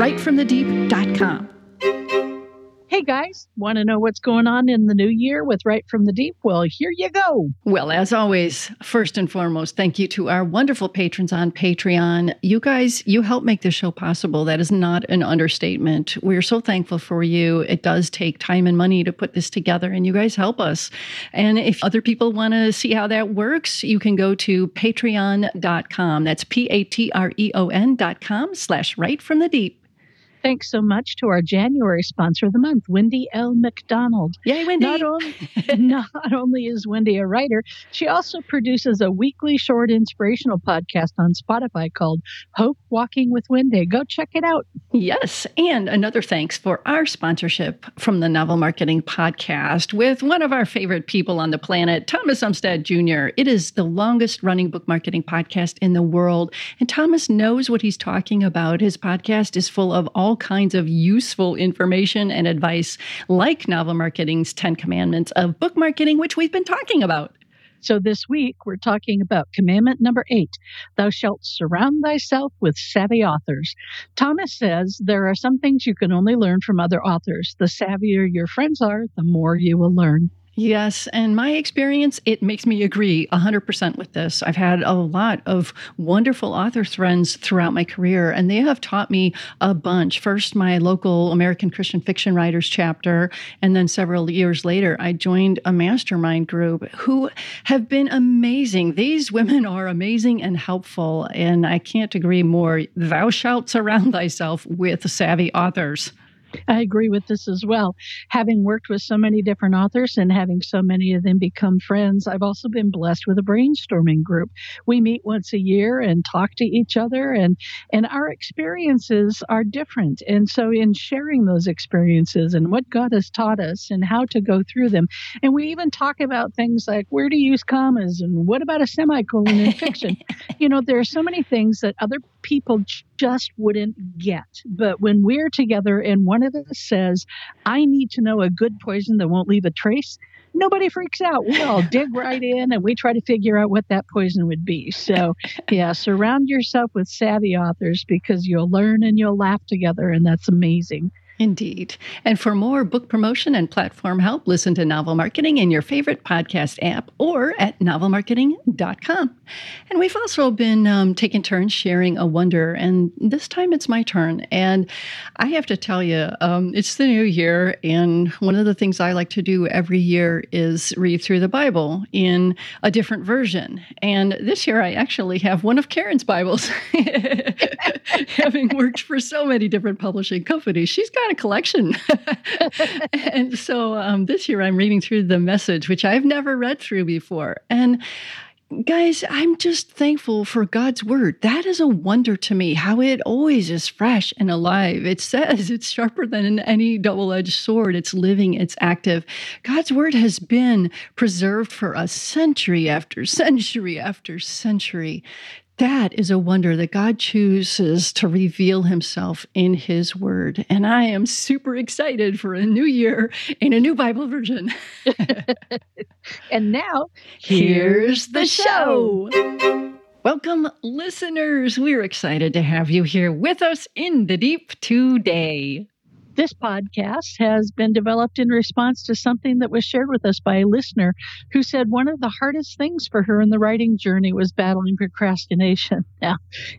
writefromthedeep.com. Hey guys, want to know what's going on in the new year with Write from the Deep? Well, here you go. Well, as always, first and foremost, thank you to our wonderful patrons on Patreon. You guys, you help make this show possible. That is not an understatement. We're so thankful for you. It does take time and money to put this together, and you guys help us. And if other people want to see how that works, you can go to patreon.com. That's P A T R E O N.com slash write from the deep. Thanks so much to our January sponsor of the month, Wendy L. McDonald. Yay, Wendy! Not only, not only is Wendy a writer, she also produces a weekly short inspirational podcast on Spotify called Hope Walking with Wendy. Go check it out. Yes, and another thanks for our sponsorship from the Novel Marketing Podcast with one of our favorite people on the planet, Thomas Umstattd Jr. It is the longest running book marketing podcast in the world, and Thomas knows what he's talking about. His podcast is full of all all kinds of useful information and advice, like Novel Marketing's 10 Commandments of Book Marketing, which we've been talking about. So this week we're talking about commandment number eight Thou shalt surround thyself with savvy authors. Thomas says there are some things you can only learn from other authors. The savvier your friends are, the more you will learn. Yes, and my experience, it makes me agree 100% with this. I've had a lot of wonderful author friends throughout my career, and they have taught me a bunch. First, my local American Christian fiction writers chapter, and then several years later, I joined a mastermind group who have been amazing. These women are amazing and helpful, and I can't agree more. Thou shalt surround thyself with savvy authors. I agree with this as well. Having worked with so many different authors and having so many of them become friends, I've also been blessed with a brainstorming group. We meet once a year and talk to each other and and our experiences are different. And so in sharing those experiences and what God has taught us and how to go through them, and we even talk about things like where to use commas and what about a semicolon in fiction. you know, there are so many things that other people just wouldn't get. But when we're together and one of us says, I need to know a good poison that won't leave a trace, nobody freaks out. We all dig right in and we try to figure out what that poison would be. So, yeah, surround yourself with savvy authors because you'll learn and you'll laugh together, and that's amazing. Indeed. And for more book promotion and platform help, listen to Novel Marketing in your favorite podcast app or at novelmarketing.com. And we've also been um, taking turns sharing a wonder, and this time it's my turn. And I have to tell you, um, it's the new year, and one of the things I like to do every year is read through the Bible in a different version. And this year I actually have one of Karen's Bibles. Having worked for so many different publishing companies, she's got a collection. and so um, this year I'm reading through the message, which I've never read through before. And guys, I'm just thankful for God's word. That is a wonder to me, how it always is fresh and alive. It says it's sharper than any double edged sword, it's living, it's active. God's word has been preserved for us century after century after century. That is a wonder that God chooses to reveal himself in his word. And I am super excited for a new year in a new Bible version. and now, here's the show. Welcome, listeners. We're excited to have you here with us in the deep today. This podcast has been developed in response to something that was shared with us by a listener who said one of the hardest things for her in the writing journey was battling procrastination. Now,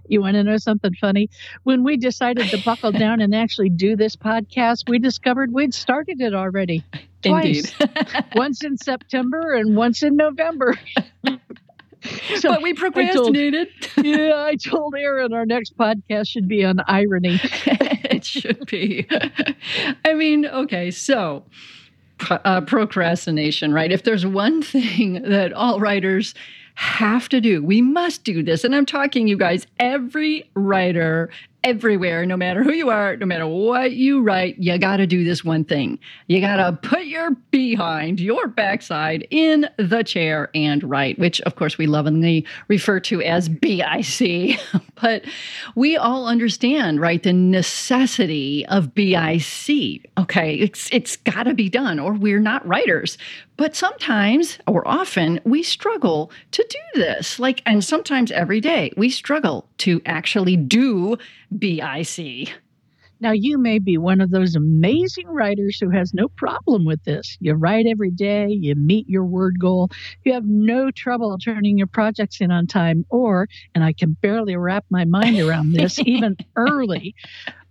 you want to know something funny? When we decided to buckle down and actually do this podcast, we discovered we'd started it already. Twice. Indeed. once in September and once in November. So but we procrastinated. I told, yeah, I told Erin our next podcast should be on irony. Should be. I mean, okay, so uh, procrastination, right? If there's one thing that all writers have to do, we must do this. And I'm talking, you guys, every writer everywhere, no matter who you are, no matter what you write, you got to do this one thing. You got to put your behind, your backside in the chair and write, which of course we lovingly refer to as BIC. but we all understand, right, the necessity of BIC. Okay, it's it's got to be done or we're not writers. But sometimes or often we struggle to do this. Like and sometimes every day we struggle to actually do BIC. Now, you may be one of those amazing writers who has no problem with this. You write every day, you meet your word goal, you have no trouble turning your projects in on time, or, and I can barely wrap my mind around this, even early.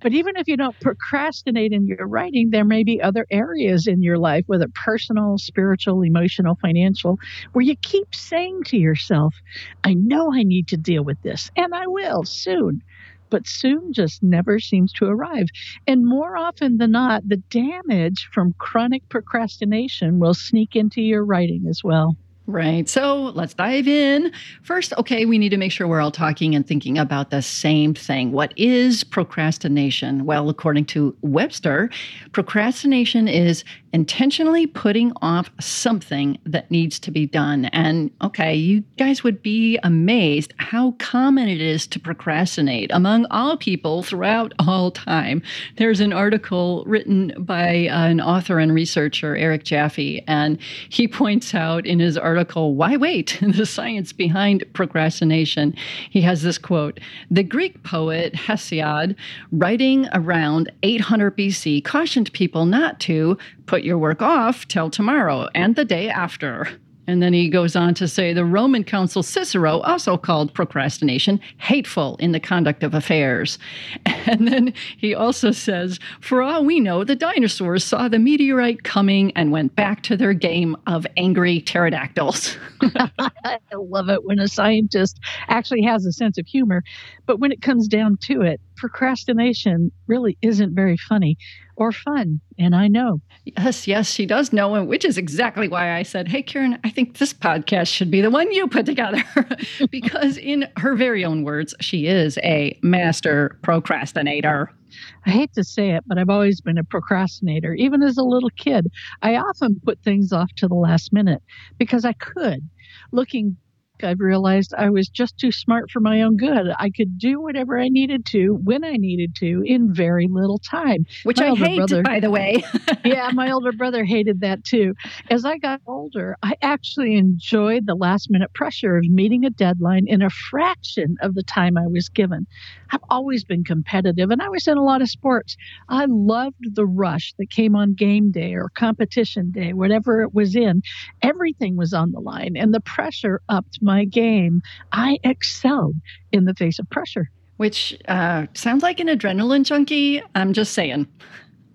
But even if you don't procrastinate in your writing, there may be other areas in your life, whether personal, spiritual, emotional, financial, where you keep saying to yourself, I know I need to deal with this, and I will soon but soon just never seems to arrive. And more often than not, the damage from chronic procrastination will sneak into your writing as well. Right. So let's dive in. First, okay, we need to make sure we're all talking and thinking about the same thing. What is procrastination? Well, according to Webster, procrastination is intentionally putting off something that needs to be done. And okay, you guys would be amazed how common it is to procrastinate among all people throughout all time. There's an article written by uh, an author and researcher, Eric Jaffe, and he points out in his article, Why Wait? the Science Behind Procrastination. He has this quote The Greek poet Hesiod, writing around 800 BC, cautioned people not to put your work off till tomorrow and the day after. And then he goes on to say the Roman consul Cicero also called procrastination hateful in the conduct of affairs. And then he also says, for all we know, the dinosaurs saw the meteorite coming and went back to their game of angry pterodactyls. I love it when a scientist actually has a sense of humor. But when it comes down to it, procrastination really isn't very funny or fun. And I know. Yes, yes, she does know, And which is exactly why I said, Hey, Karen, I think this podcast should be the one you put together. because, in her very own words, she is a master procrastinator. I hate to say it, but I've always been a procrastinator. Even as a little kid, I often put things off to the last minute because I could. Looking I've realized I was just too smart for my own good. I could do whatever I needed to when I needed to in very little time. Which my I hate, brother, by the way. yeah, my older brother hated that too. As I got older, I actually enjoyed the last minute pressure of meeting a deadline in a fraction of the time I was given. I've always been competitive and I was in a lot of sports. I loved the rush that came on game day or competition day, whatever it was in. Everything was on the line and the pressure upped my game. I excelled in the face of pressure. Which uh, sounds like an adrenaline junkie. I'm just saying.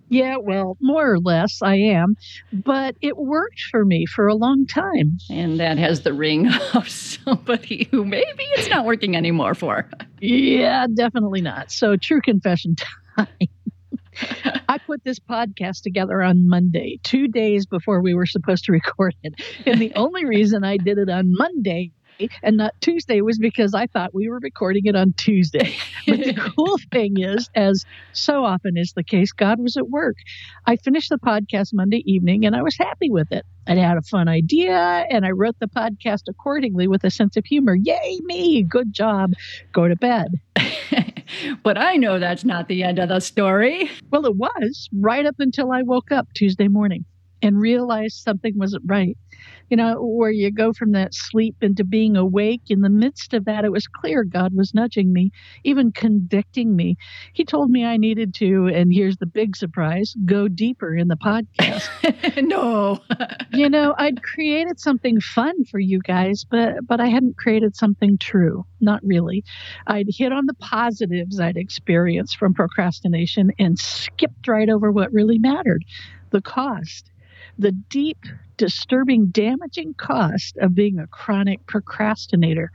Yeah, well, more or less I am, but it worked for me for a long time. And that has the ring of somebody who maybe it's not working anymore for. Yeah, definitely not. So, true confession time. I put this podcast together on Monday, two days before we were supposed to record it. And the only reason I did it on Monday and not Tuesday was because I thought we were recording it on Tuesday. But the cool thing is, as so often is the case, God was at work. I finished the podcast Monday evening and I was happy with it. I had a fun idea and I wrote the podcast accordingly with a sense of humor. Yay, me! Good job. Go to bed. but I know that's not the end of the story. Well, it was right up until I woke up Tuesday morning and realized something wasn't right you know, where you go from that sleep into being awake. In the midst of that, it was clear God was nudging me, even convicting me. He told me I needed to, and here's the big surprise go deeper in the podcast. no. you know, I'd created something fun for you guys, but but I hadn't created something true. Not really. I'd hit on the positives I'd experienced from procrastination and skipped right over what really mattered the cost the deep, disturbing, damaging cost of being a chronic procrastinator.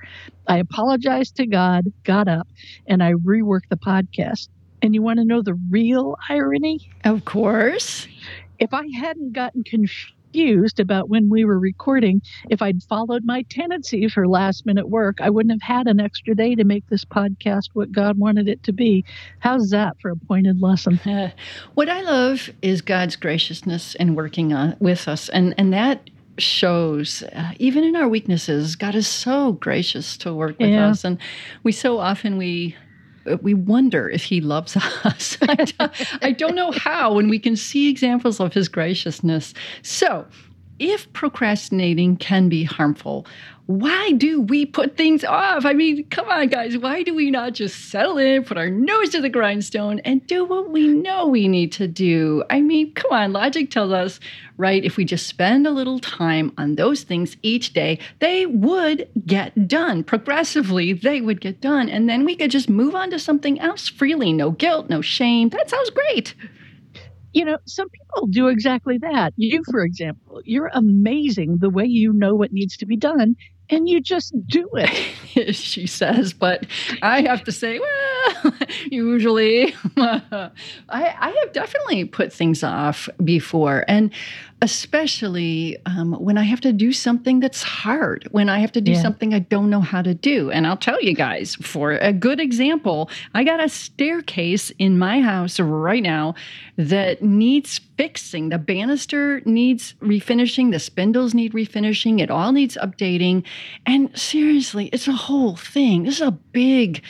I apologized to God, got up, and I reworked the podcast. And you want to know the real irony? Of course. If I hadn't gotten confused, confused about when we were recording. If I'd followed my tendency for last minute work, I wouldn't have had an extra day to make this podcast what God wanted it to be. How's that for a pointed lesson? Uh, what I love is God's graciousness in working on, with us, and and that shows uh, even in our weaknesses god is so gracious to work with yeah. us and we so often we Uh, we wonder if he loves us. I don't know how when we can see examples of his graciousness. So, if procrastinating can be harmful, why do we put things off? I mean, come on, guys. Why do we not just settle in, put our nose to the grindstone, and do what we know we need to do? I mean, come on. Logic tells us, right? If we just spend a little time on those things each day, they would get done. Progressively, they would get done. And then we could just move on to something else freely. No guilt, no shame. That sounds great you know, some people do exactly that. You, for example, you're amazing the way you know what needs to be done and you just do it. she says, but I have to say, well, usually I, I have definitely put things off before. And especially um, when I have to do something that's hard, when I have to do yeah. something I don't know how to do. And I'll tell you guys, for a good example, I got a staircase in my house right now that needs fixing. The banister needs refinishing, the spindles need refinishing, it all needs updating. And seriously, it's a whole thing. This is a big,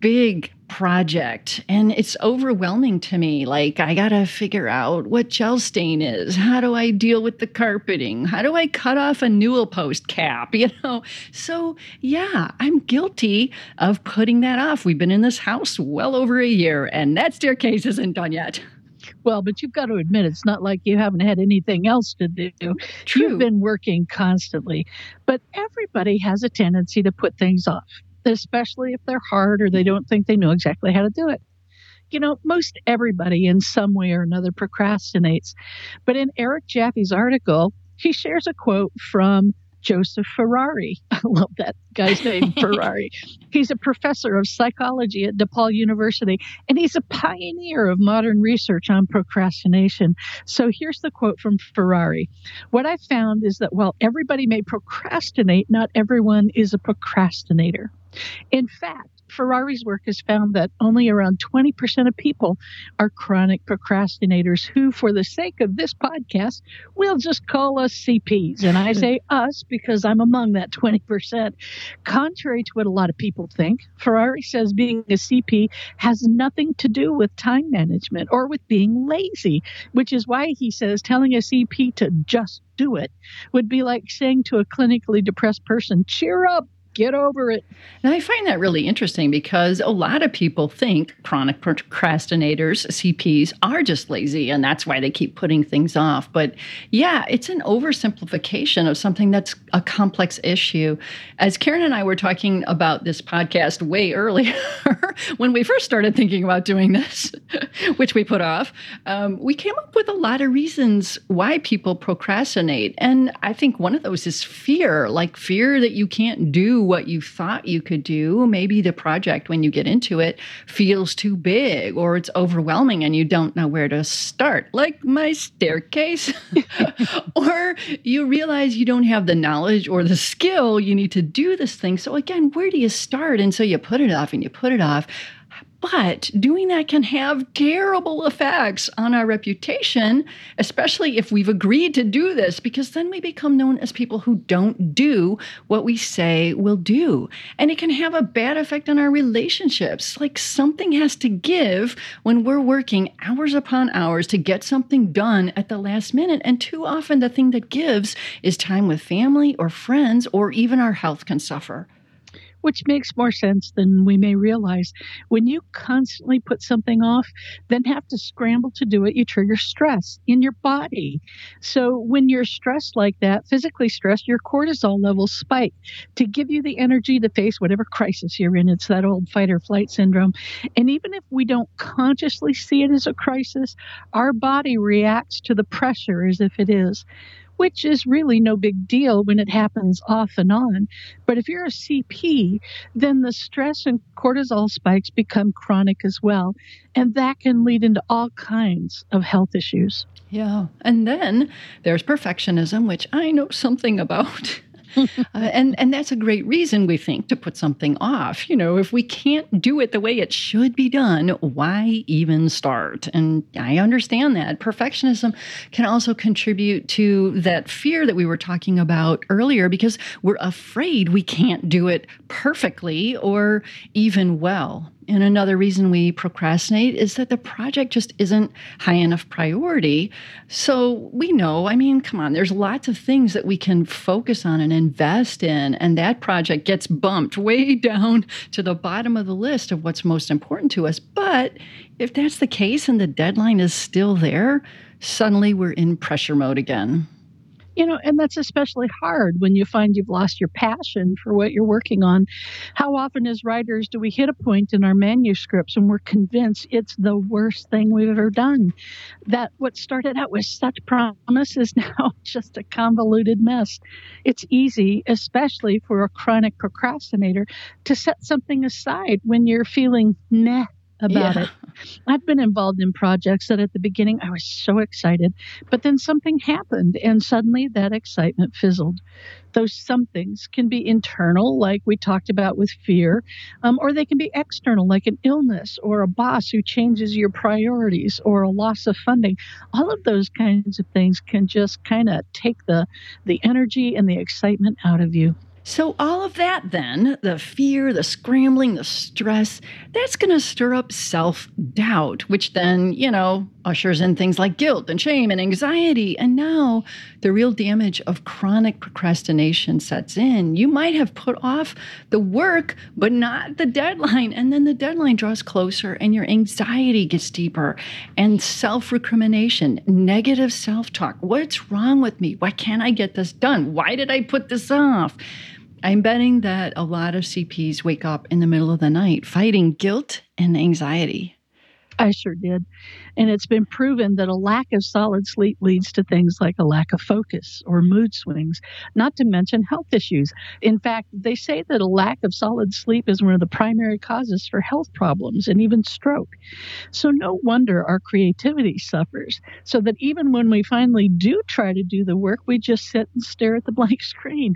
big project and it's overwhelming to me like i gotta figure out what gel stain is how do i deal with the carpeting how do i cut off a newel post cap you know so yeah i'm guilty of putting that off we've been in this house well over a year and that staircase isn't done yet well, but you've got to admit it's not like you haven't had anything else to do. True. You've been working constantly. But everybody has a tendency to put things off especially if they're hard or they don't think they know exactly how to do it. You know, most everybody in some way or another procrastinates. But in Eric Jaffe's article, he shares a quote from Joseph Ferrari. I love that guy's name, Ferrari. He's a professor of psychology at DePaul University, and he's a pioneer of modern research on procrastination. So here's the quote from Ferrari What I found is that while everybody may procrastinate, not everyone is a procrastinator. In fact, Ferrari's work has found that only around 20% of people are chronic procrastinators who, for the sake of this podcast, will just call us CPs. And I say us because I'm among that 20%. Contrary to what a lot of people think, Ferrari says being a CP has nothing to do with time management or with being lazy, which is why he says telling a CP to just do it would be like saying to a clinically depressed person, cheer up, Get over it. And I find that really interesting because a lot of people think chronic procrastinators, CPs, are just lazy and that's why they keep putting things off. But yeah, it's an oversimplification of something that's a complex issue. As Karen and I were talking about this podcast way earlier, when we first started thinking about doing this, which we put off, um, we came up with a lot of reasons why people procrastinate. And I think one of those is fear like fear that you can't do what you thought you could do. Maybe the project, when you get into it, feels too big or it's overwhelming and you don't know where to start, like my staircase. or you realize you don't have the knowledge or the skill you need to do this thing. So, again, where do you start? And so you put it off and you put it off. But doing that can have terrible effects on our reputation, especially if we've agreed to do this, because then we become known as people who don't do what we say we'll do. And it can have a bad effect on our relationships. Like something has to give when we're working hours upon hours to get something done at the last minute. And too often, the thing that gives is time with family or friends, or even our health can suffer which makes more sense than we may realize. When you constantly put something off, then have to scramble to do it, you trigger stress in your body. So when you're stressed like that, physically stressed, your cortisol levels spike to give you the energy to face whatever crisis you're in. It's that old fight or flight syndrome. And even if we don't consciously see it as a crisis, our body reacts to the pressure as if it is which is really no big deal when it happens off and on. But if you're a CP, then the stress and cortisol spikes become chronic as well. And that can lead into all kinds of health issues. Yeah. And then there's perfectionism, which I know something about. uh, and and that's a great reason we think to put something off. You know, if we can't do it the way it should be done, why even start? And I understand that perfectionism can also contribute to that fear that we were talking about earlier because we're afraid we can't do it perfectly or even well. And another reason we procrastinate is that the project just isn't high enough priority. So we know, I mean, come on, there's lots of things that we can focus on and invest in. And that project gets bumped way down to the bottom of the list of what's most important to us. But if that's the case and the deadline is still there, suddenly we're in pressure mode again you know, and that's especially hard when you find you've lost your passion for what you're working on. How often, as writers, do we hit a point in our manuscripts and we're convinced it's the worst thing we've ever done? That what started out with such promise is now just a convoluted mess. It's easy, especially for a chronic procrastinator, to set something aside when you're feeling meh about yeah. it. I've been involved in projects that at the beginning I was so excited, but then something happened and suddenly that excitement fizzled. Those somethings can be internal, like we talked about with fear, um, or they can be external, like an illness or a boss who changes your priorities or a loss of funding. All of those kinds of things can just kind of take the, the energy and the excitement out of you. So, all of that, then, the fear, the scrambling, the stress, that's going to stir up self doubt, which then, you know, ushers in things like guilt and shame and anxiety. And now the real damage of chronic procrastination sets in. You might have put off the work, but not the deadline. And then the deadline draws closer and your anxiety gets deeper. And self recrimination, negative self talk. What's wrong with me? Why can't I get this done? Why did I put this off? I'm betting that a lot of CPs wake up in the middle of the night fighting guilt and anxiety. I sure did. And it's been proven that a lack of solid sleep leads to things like a lack of focus or mood swings, not to mention health issues. In fact, they say that a lack of solid sleep is one of the primary causes for health problems and even stroke. So, no wonder our creativity suffers. So that even when we finally do try to do the work, we just sit and stare at the blank screen.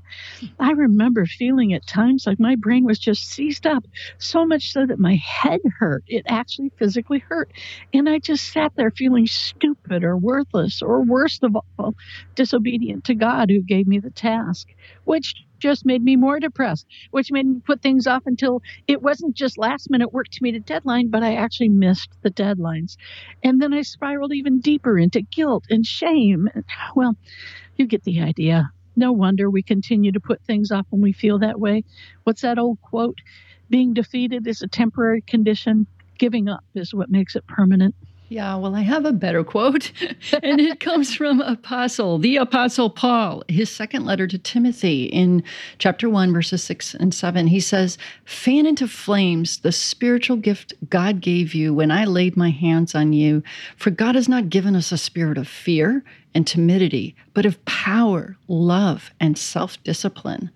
I remember feeling at times like my brain was just seized up, so much so that my head hurt. It actually physically hurt. And I just sat there feeling stupid or worthless or worst of all, disobedient to God who gave me the task, which just made me more depressed, which made me put things off until it wasn't just last minute work to meet a deadline, but I actually missed the deadlines. And then I spiraled even deeper into guilt and shame. Well, you get the idea. No wonder we continue to put things off when we feel that way. What's that old quote? Being defeated is a temporary condition, giving up is what makes it permanent. Yeah, well, I have a better quote, and it comes from Apostle, the Apostle Paul, his second letter to Timothy in chapter 1, verses 6 and 7. He says, Fan into flames the spiritual gift God gave you when I laid my hands on you, for God has not given us a spirit of fear and timidity, but of power, love, and self discipline.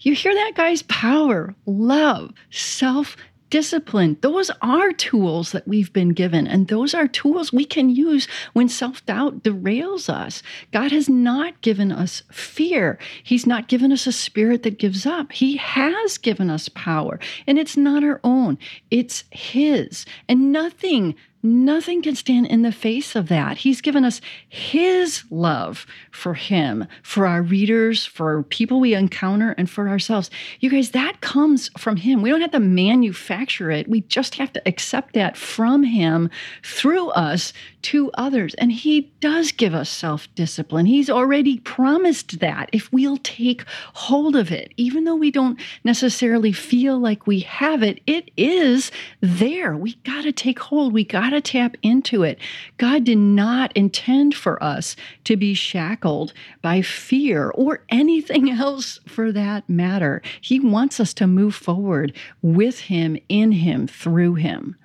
You hear that, guys? Power, love, self discipline. Those are tools that we've been given, and those are tools we can use when self doubt derails us. God has not given us fear, He's not given us a spirit that gives up. He has given us power, and it's not our own, it's His. And nothing Nothing can stand in the face of that. He's given us His love for Him, for our readers, for people we encounter, and for ourselves. You guys, that comes from Him. We don't have to manufacture it. We just have to accept that from Him through us to others. And He does give us self discipline. He's already promised that if we'll take hold of it, even though we don't necessarily feel like we have it, it is there. We got to take hold. We got to tap into it. God did not intend for us to be shackled by fear or anything else for that matter. He wants us to move forward with Him, in Him, through Him.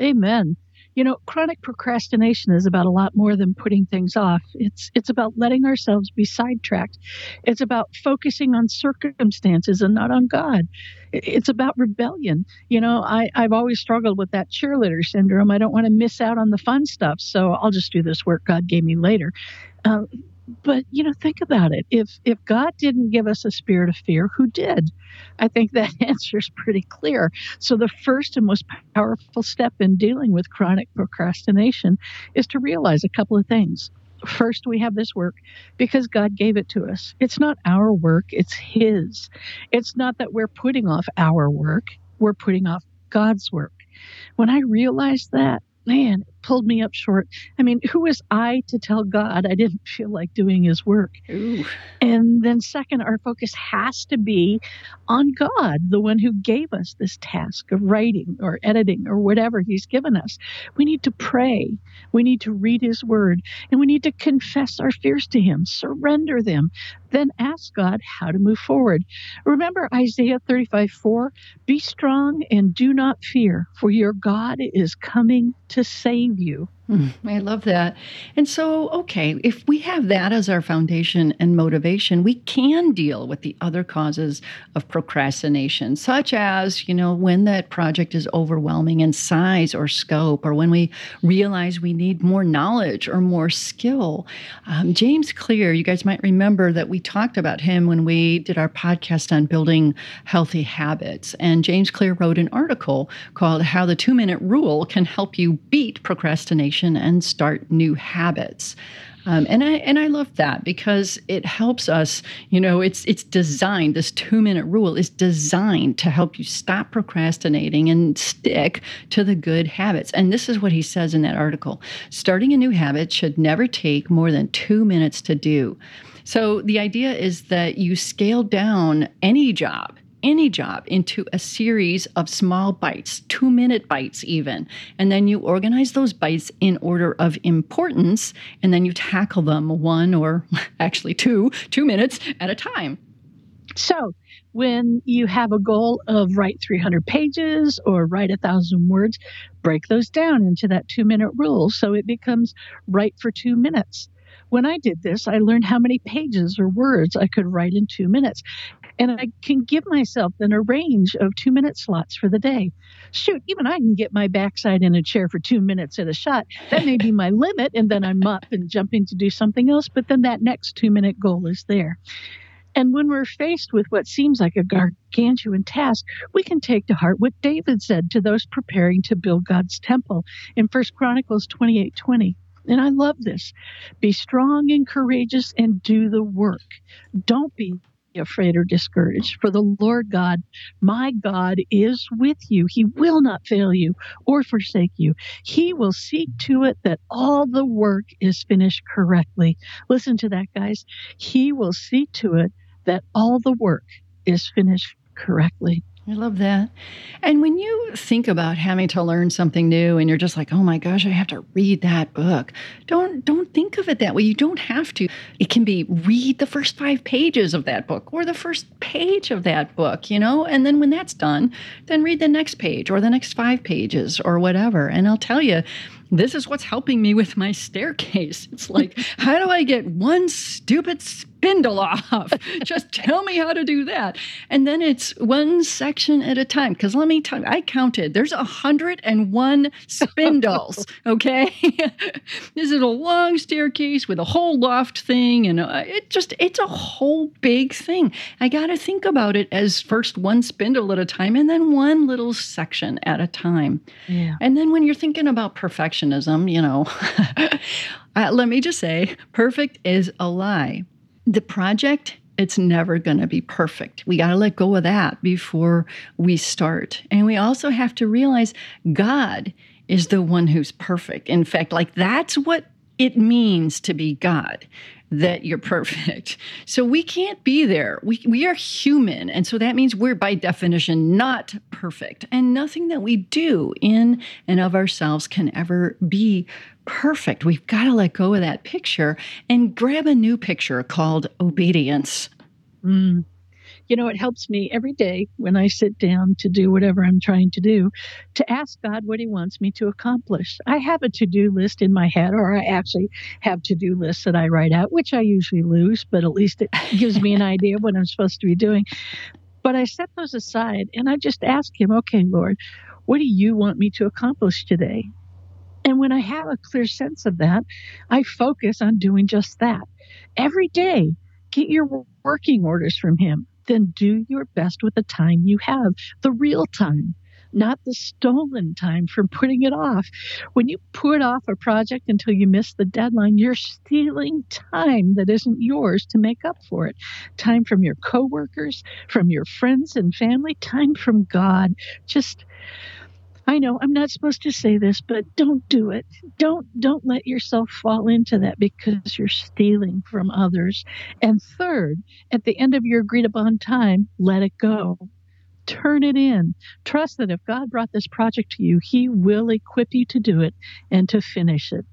Amen. You know, chronic procrastination is about a lot more than putting things off. It's it's about letting ourselves be sidetracked. It's about focusing on circumstances and not on God. It's about rebellion. You know, I, I've always struggled with that cheerleader syndrome. I don't want to miss out on the fun stuff, so I'll just do this work God gave me later. Um, but you know think about it. If if god didn't give us a spirit of fear who did? I think that answer is pretty clear. So the first and most powerful step in dealing with chronic procrastination is to realize a couple of things. First we have this work because god gave it to us. It's not our work it's his. It's not that we're putting off our work we're putting off god's work. When i realized that man, pulled me up short. I mean, who was I to tell God I didn't feel like doing his work? Ooh. And then, second, our focus has to be on God, the one who gave us this task of writing or editing or whatever he's given us. We need to pray. We need to read his word and we need to confess our fears to him, surrender them, then ask God how to move forward. Remember Isaiah 35 4 Be strong and do not fear, for your God is coming to save you. Hmm, I love that. And so, okay, if we have that as our foundation and motivation, we can deal with the other causes of procrastination, such as, you know, when that project is overwhelming in size or scope, or when we realize we need more knowledge or more skill. Um, James Clear, you guys might remember that we talked about him when we did our podcast on building healthy habits. And James Clear wrote an article called How the Two Minute Rule Can Help You Beat Procrastination and start new habits. Um, and I and I love that because it helps us. You know, it's it's designed. This two minute rule is designed to help you stop procrastinating and stick to the good habits. And this is what he says in that article: starting a new habit should never take more than two minutes to do. So the idea is that you scale down any job any job into a series of small bites, two minute bites even. And then you organize those bites in order of importance, and then you tackle them one or actually two, two minutes at a time. So, when you have a goal of write 300 pages or write a thousand words, break those down into that two minute rule so it becomes write for two minutes. When I did this, I learned how many pages or words I could write in two minutes. And I can give myself then a range of two minute slots for the day. Shoot, even I can get my backside in a chair for two minutes at a shot. That may be my limit, and then I'm up and jumping to do something else, but then that next two minute goal is there. And when we're faced with what seems like a gargantuan task, we can take to heart what David said to those preparing to build God's temple in 1 Chronicles 28 20. And I love this. Be strong and courageous and do the work. Don't be afraid or discouraged. For the Lord God, my God, is with you. He will not fail you or forsake you. He will see to it that all the work is finished correctly. Listen to that, guys. He will see to it that all the work is finished correctly. I love that. And when you think about having to learn something new and you're just like, "Oh my gosh, I have to read that book." Don't don't think of it that way. You don't have to. It can be read the first 5 pages of that book or the first page of that book, you know? And then when that's done, then read the next page or the next 5 pages or whatever. And I'll tell you, this is what's helping me with my staircase. It's like, how do I get one stupid spindle off? Just tell me how to do that. And then it's one section at a time. Because let me tell you, I counted, there's 101 spindles, okay? this is a long staircase with a whole loft thing. And uh, it just, it's a whole big thing. I got to think about it as first one spindle at a time and then one little section at a time. Yeah. And then when you're thinking about perfectionism, you know, uh, let me just say perfect is a lie. The project, it's never going to be perfect. We got to let go of that before we start. And we also have to realize God is the one who's perfect. In fact, like that's what it means to be God that you're perfect. So we can't be there. We, we are human. And so that means we're by definition not perfect. And nothing that we do in and of ourselves can ever be perfect. We've got to let go of that picture and grab a new picture called obedience. Mm. you know, it helps me every day when I sit down to do whatever I'm trying to do to ask God what He wants me to accomplish. I have a to do list in my head, or I actually have to do lists that I write out, which I usually lose, but at least it gives me an idea of what I'm supposed to be doing. But I set those aside and I just ask Him, okay, Lord, what do you want me to accomplish today? And when I have a clear sense of that, I focus on doing just that. Every day, get your working orders from Him. Then do your best with the time you have, the real time, not the stolen time from putting it off. When you put off a project until you miss the deadline, you're stealing time that isn't yours to make up for it. Time from your coworkers, from your friends and family, time from God. Just I know I'm not supposed to say this, but don't do it. Don't don't let yourself fall into that because you're stealing from others. And third, at the end of your agreed upon time, let it go. Turn it in. Trust that if God brought this project to you, He will equip you to do it and to finish it.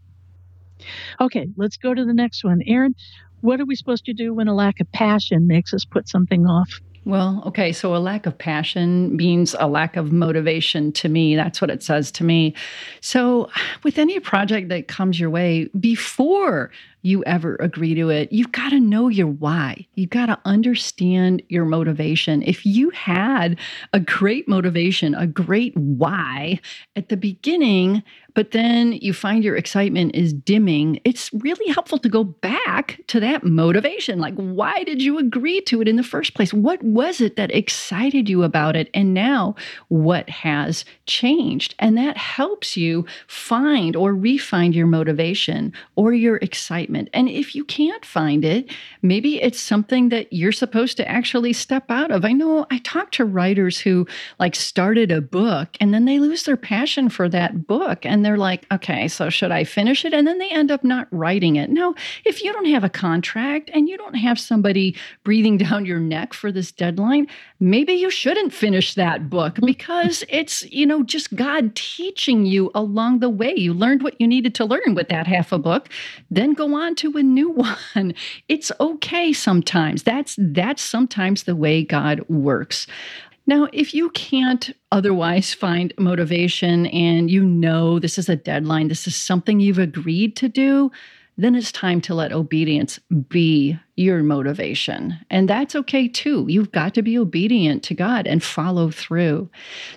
Okay, let's go to the next one. Erin, what are we supposed to do when a lack of passion makes us put something off? Well, okay, so a lack of passion means a lack of motivation to me. That's what it says to me. So, with any project that comes your way, before you ever agree to it, you've got to know your why. You've got to understand your motivation. If you had a great motivation, a great why at the beginning, but then you find your excitement is dimming, it's really helpful to go back to that motivation. Like, why did you agree to it in the first place? What was it that excited you about it? And now, what has changed? And that helps you find or refine your motivation or your excitement. And if you can't find it, maybe it's something that you're supposed to actually step out of. I know I talk to writers who like started a book and then they lose their passion for that book and they're like, okay, so should I finish it? And then they end up not writing it. No, if you don't have a contract and you don't have somebody breathing down your neck for this deadline, maybe you shouldn't finish that book mm-hmm. because it's, you know, just God teaching you along the way. You learned what you needed to learn with that half a book, then go on to a new one. It's okay sometimes. That's that's sometimes the way God works. Now, if you can't otherwise find motivation and you know this is a deadline, this is something you've agreed to do, then it's time to let obedience be your motivation. And that's okay too. You've got to be obedient to God and follow through.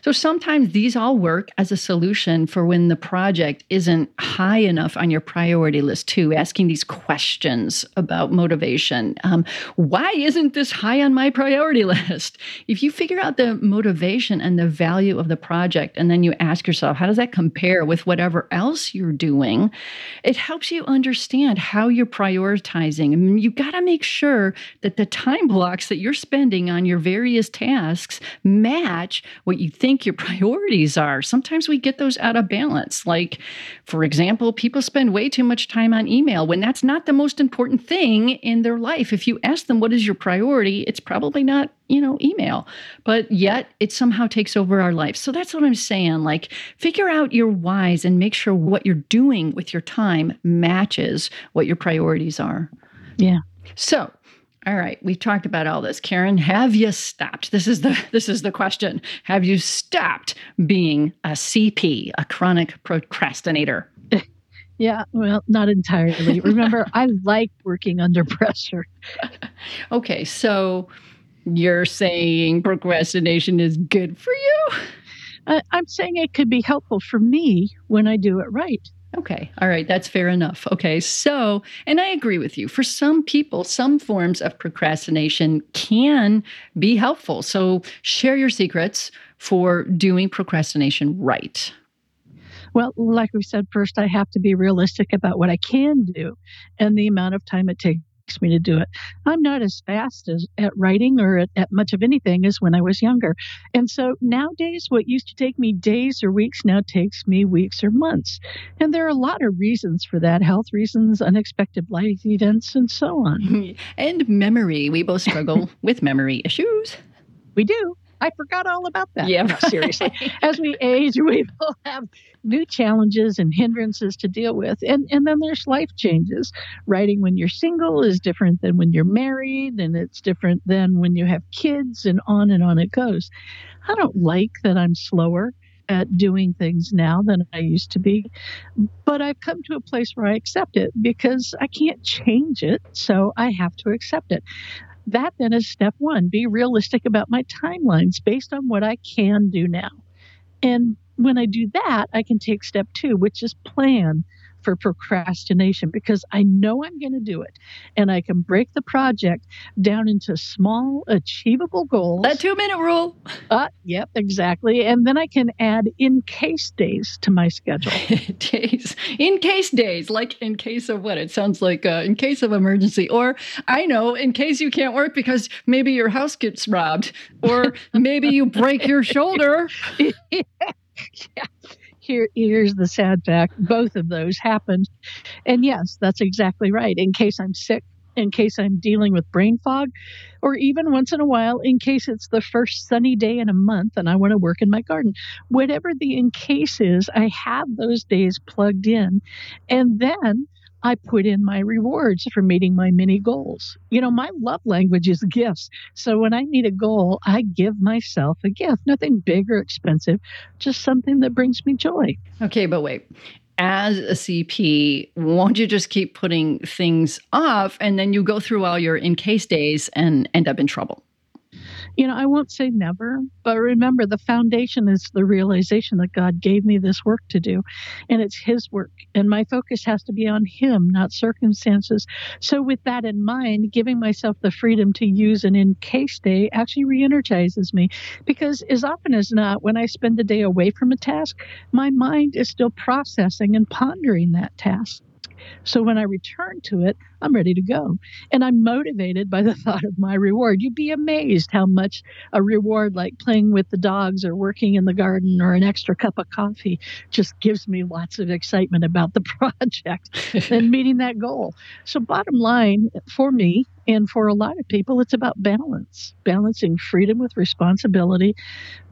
So sometimes these all work as a solution for when the project isn't high enough on your priority list, too, asking these questions about motivation. Um, why isn't this high on my priority list? If you figure out the motivation and the value of the project, and then you ask yourself, how does that compare with whatever else you're doing? It helps you understand how you're prioritizing. I mean, you got to make sure that the time blocks that you're spending on your various tasks match what you think your priorities are. Sometimes we get those out of balance. Like, for example, people spend way too much time on email when that's not the most important thing in their life. If you ask them, what is your priority? It's probably not you know, email, but yet it somehow takes over our life. So that's what I'm saying. Like, figure out your whys and make sure what you're doing with your time matches what your priorities are. Yeah. So, all right, we've talked about all this. Karen, have you stopped? This is the this is the question. Have you stopped being a CP, a chronic procrastinator? Yeah, well, not entirely. Remember, I like working under pressure. okay, so you're saying procrastination is good for you? Uh, I'm saying it could be helpful for me when I do it right. Okay. All right. That's fair enough. Okay. So, and I agree with you. For some people, some forms of procrastination can be helpful. So, share your secrets for doing procrastination right. Well, like we said, first, I have to be realistic about what I can do and the amount of time it takes me to do it. I'm not as fast as at writing or at, at, much of anything as when I was younger. And so nowadays, what used to take me days or weeks now takes me weeks or months. And there are a lot of reasons for that health reasons, unexpected life events, and so on. and memory. We both struggle with memory issues. We do. I forgot all about that. Yeah, no, seriously. As we age, we will have new challenges and hindrances to deal with. And and then there's life changes. Writing when you're single is different than when you're married, and it's different than when you have kids, and on and on it goes. I don't like that I'm slower at doing things now than I used to be. But I've come to a place where I accept it because I can't change it. So I have to accept it. That then is step one be realistic about my timelines based on what I can do now. And when I do that, I can take step two, which is plan for procrastination because I know I'm going to do it. And I can break the project down into small, achievable goals. That two minute rule. Uh, yep, exactly. And then I can add in case days to my schedule. days. In case days, like in case of what? It sounds like uh, in case of emergency. Or I know, in case you can't work because maybe your house gets robbed or maybe you break your shoulder. yeah. Here, here's the sad fact both of those happened. And yes, that's exactly right. In case I'm sick, in case I'm dealing with brain fog, or even once in a while, in case it's the first sunny day in a month and I want to work in my garden. Whatever the in case is, I have those days plugged in. And then I put in my rewards for meeting my mini goals. You know, my love language is gifts. So when I meet a goal, I give myself a gift, nothing big or expensive, just something that brings me joy. Okay, but wait. As a CP, won't you just keep putting things off and then you go through all your in case days and end up in trouble? You know, I won't say never, but remember the foundation is the realization that God gave me this work to do, and it's His work. And my focus has to be on Him, not circumstances. So, with that in mind, giving myself the freedom to use an in case day actually re energizes me because, as often as not, when I spend a day away from a task, my mind is still processing and pondering that task. So when I return to it, I'm ready to go. And I'm motivated by the thought of my reward. You'd be amazed how much a reward like playing with the dogs or working in the garden or an extra cup of coffee just gives me lots of excitement about the project and meeting that goal. So, bottom line for me, and for a lot of people, it's about balance balancing freedom with responsibility,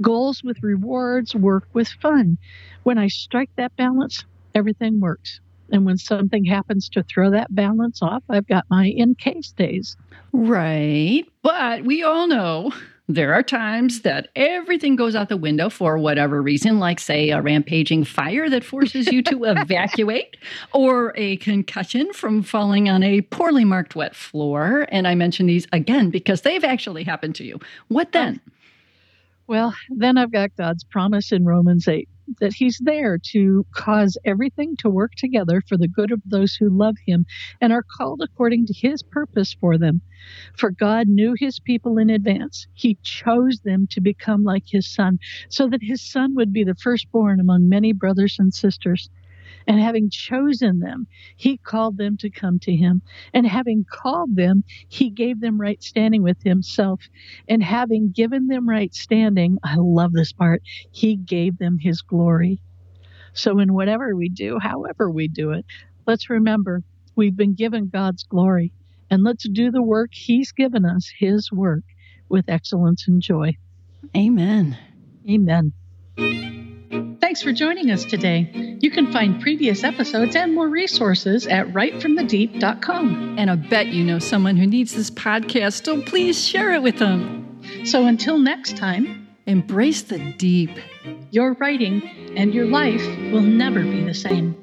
goals with rewards, work with fun. When I strike that balance, everything works. And when something happens to throw that balance off, I've got my in case days. Right. But we all know there are times that everything goes out the window for whatever reason, like, say, a rampaging fire that forces you to evacuate, or a concussion from falling on a poorly marked wet floor. And I mention these again because they've actually happened to you. What oh. then? Well, then I've got God's promise in Romans 8 that he's there to cause everything to work together for the good of those who love him and are called according to his purpose for them. For God knew his people in advance. He chose them to become like his son, so that his son would be the firstborn among many brothers and sisters. And having chosen them, he called them to come to him. And having called them, he gave them right standing with himself. And having given them right standing, I love this part, he gave them his glory. So, in whatever we do, however we do it, let's remember we've been given God's glory. And let's do the work he's given us, his work, with excellence and joy. Amen. Amen. Thanks for joining us today. You can find previous episodes and more resources at writefromthedeep.com. And I bet you know someone who needs this podcast, so please share it with them. So until next time, embrace the deep. Your writing and your life will never be the same.